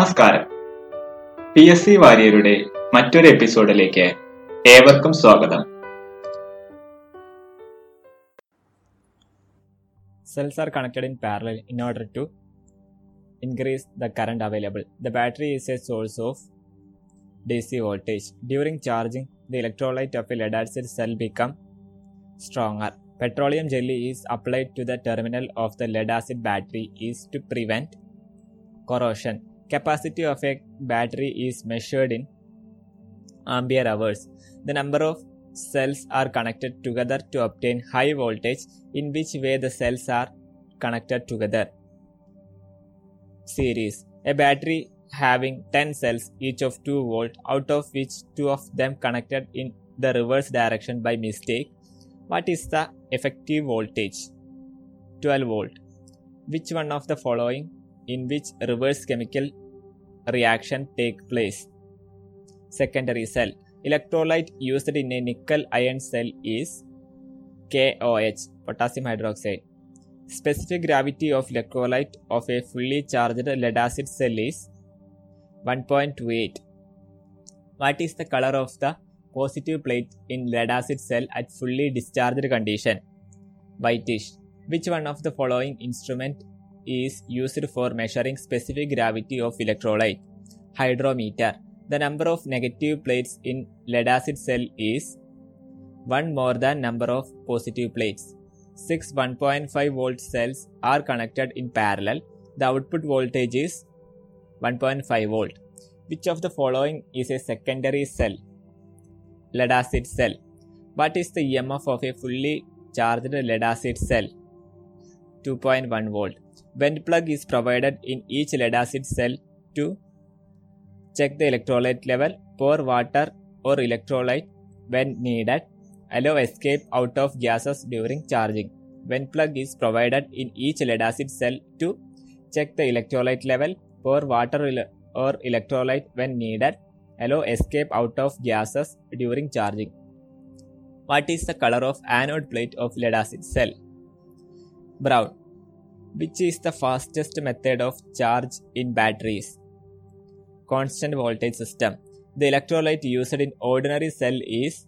നമസ്കാരം. P S C വാര്യരുടെ മറ്റൊരു എപ്പിസോഡിലേക്ക് ഏവർക്കും സ്വാഗതം. Cells are connected in parallel in order to increase the current available the battery is a source of D C voltage during charging the electrolyte of a lead acid cell become stronger petroleum jelly is applied to the terminal of the lead acid battery is to prevent corrosion Capacity of a battery is measured in ampere hours. The number of cells are connected together to obtain high voltage in which way the cells are connected together. Series A battery having 10 cells each of 2 volt out of which 2 of them connected in the reverse direction by mistake. What is the effective voltage? 12 volt. Which one of the following in which reverse chemical reaction take place? Secondary cell. Electrolyte used in a nickel iron cell is KOH, potassium hydroxide. Specific gravity of electrolyte of a fully charged lead acid cell is 1.28. What is the color of the positive plate in lead acid cell at fully discharged condition? Whitish. Which one of the following instrument is used for measuring specific gravity of electrolyte? Hydrometer. The number of negative plates in lead acid cell is 1 more than number of positive plates. 6 1.5 volt cells are connected in parallel. The output voltage is 1.5 volt. Which of the following is a secondary cell? Lead acid cell. What is the EMF of a fully charged lead acid cell? 2.1 volt. Vent plug is provided in each lead acid cell to check the electrolyte level, pour water or electrolyte when needed, allow escape out of gases during charging. Vent plug is provided in each lead acid cell to check the electrolyte level, pour water or electrolyte when needed, allow escape out of gases during charging. What is the color of anode plate of lead acid cell? Brown. Which is the fastest method of charge in batteries? Constant voltage system. The electrolyte used in ordinary cell is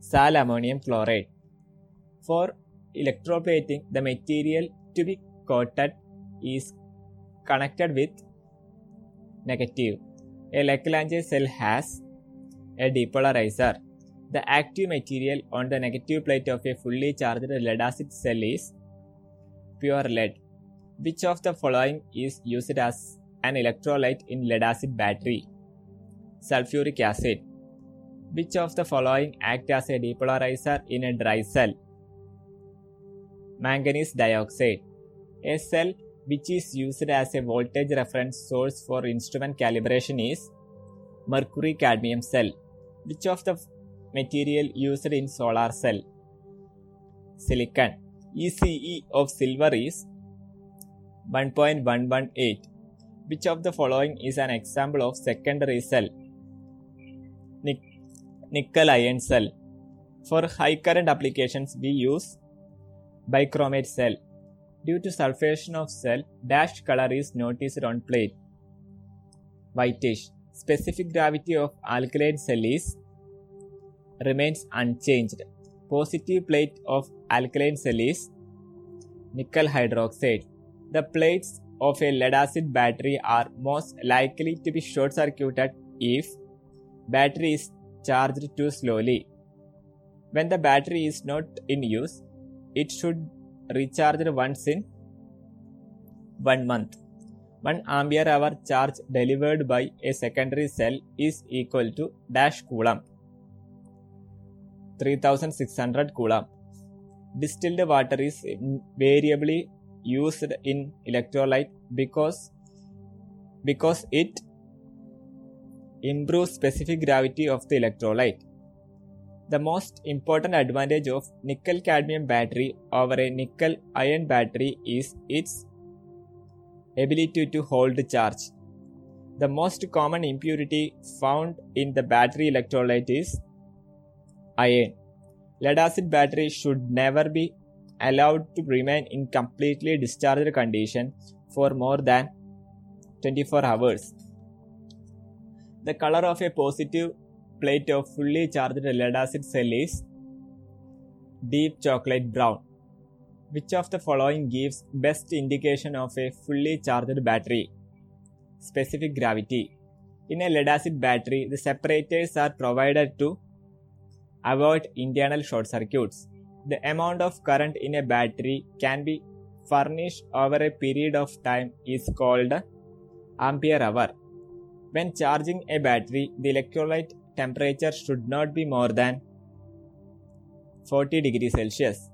sal ammonium chloride. For electroplating, the material to be coated is connected with negative. A Leclanche cell has a depolarizer. The active material on the negative plate of a fully charged lead acid cell is pure lead. Which of the following is used as an electrolyte in lead acid battery? Sulfuric acid. Which of the following act as a depolarizer in a dry cell? Manganese dioxide. A cell which is used as a voltage reference source for instrument calibration is mercury cadmium cell. Which of the material used in solar cell? Silicon. ECE of silver is 1.118. Which of the following is an example of secondary cell? Nic- nickel iron cell. For high current applications, we use bichromate cell. Due to sulfation of cell, dashed color is noticed on plate. Whitish. Specific gravity of alkaline cell is remains unchanged. Positive plate of alkaline cell is nickel hydroxide. The plates of a lead acid battery are most likely to be short circuited if battery is charged too slowly. When the battery is not in use, it should recharge once in one month. 1 ampere hour charge delivered by a secondary cell is equal to dash coulomb 3600 coulomb. Distilled water is variably used in electrolyte because because it improves specific gravity of the electrolyte. The most important advantage of nickel cadmium battery over a nickel iron battery is its ability to hold charge. The most common impurity found in the battery electrolyte is iron. Lead acid battery should never be allowed to remain in completely discharged condition for more than 24 hours. The color of a positive plate of fully charged lead acid cell is deep chocolate brown. Which of the following gives best indication of a fully charged battery? Specific gravity. In a lead acid battery, the separators are provided to avoid internal short circuits. The amount of current in a battery can be furnished over a period of time is called ampere hour. When charging a battery, the electrolyte temperature should not be more than 40 degrees Celsius.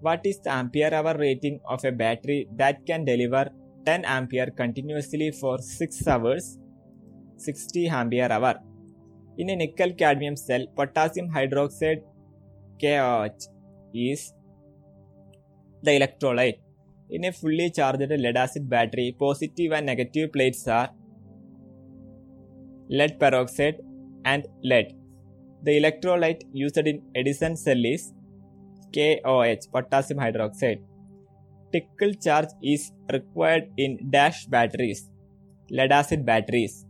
What is the ampere hour rating of a battery that can deliver 10 ampere continuously for 6 hours? 60 ampere hour. In a nickel cadmium cell, potassium hydroxide KOH is the electrolyte. In a fully charged lead acid battery, positive and negative plates are lead peroxide and lead. The electrolyte used in Edison cell is KOH, potassium hydroxide. Trickle charge is required in dash batteries, lead acid batteries.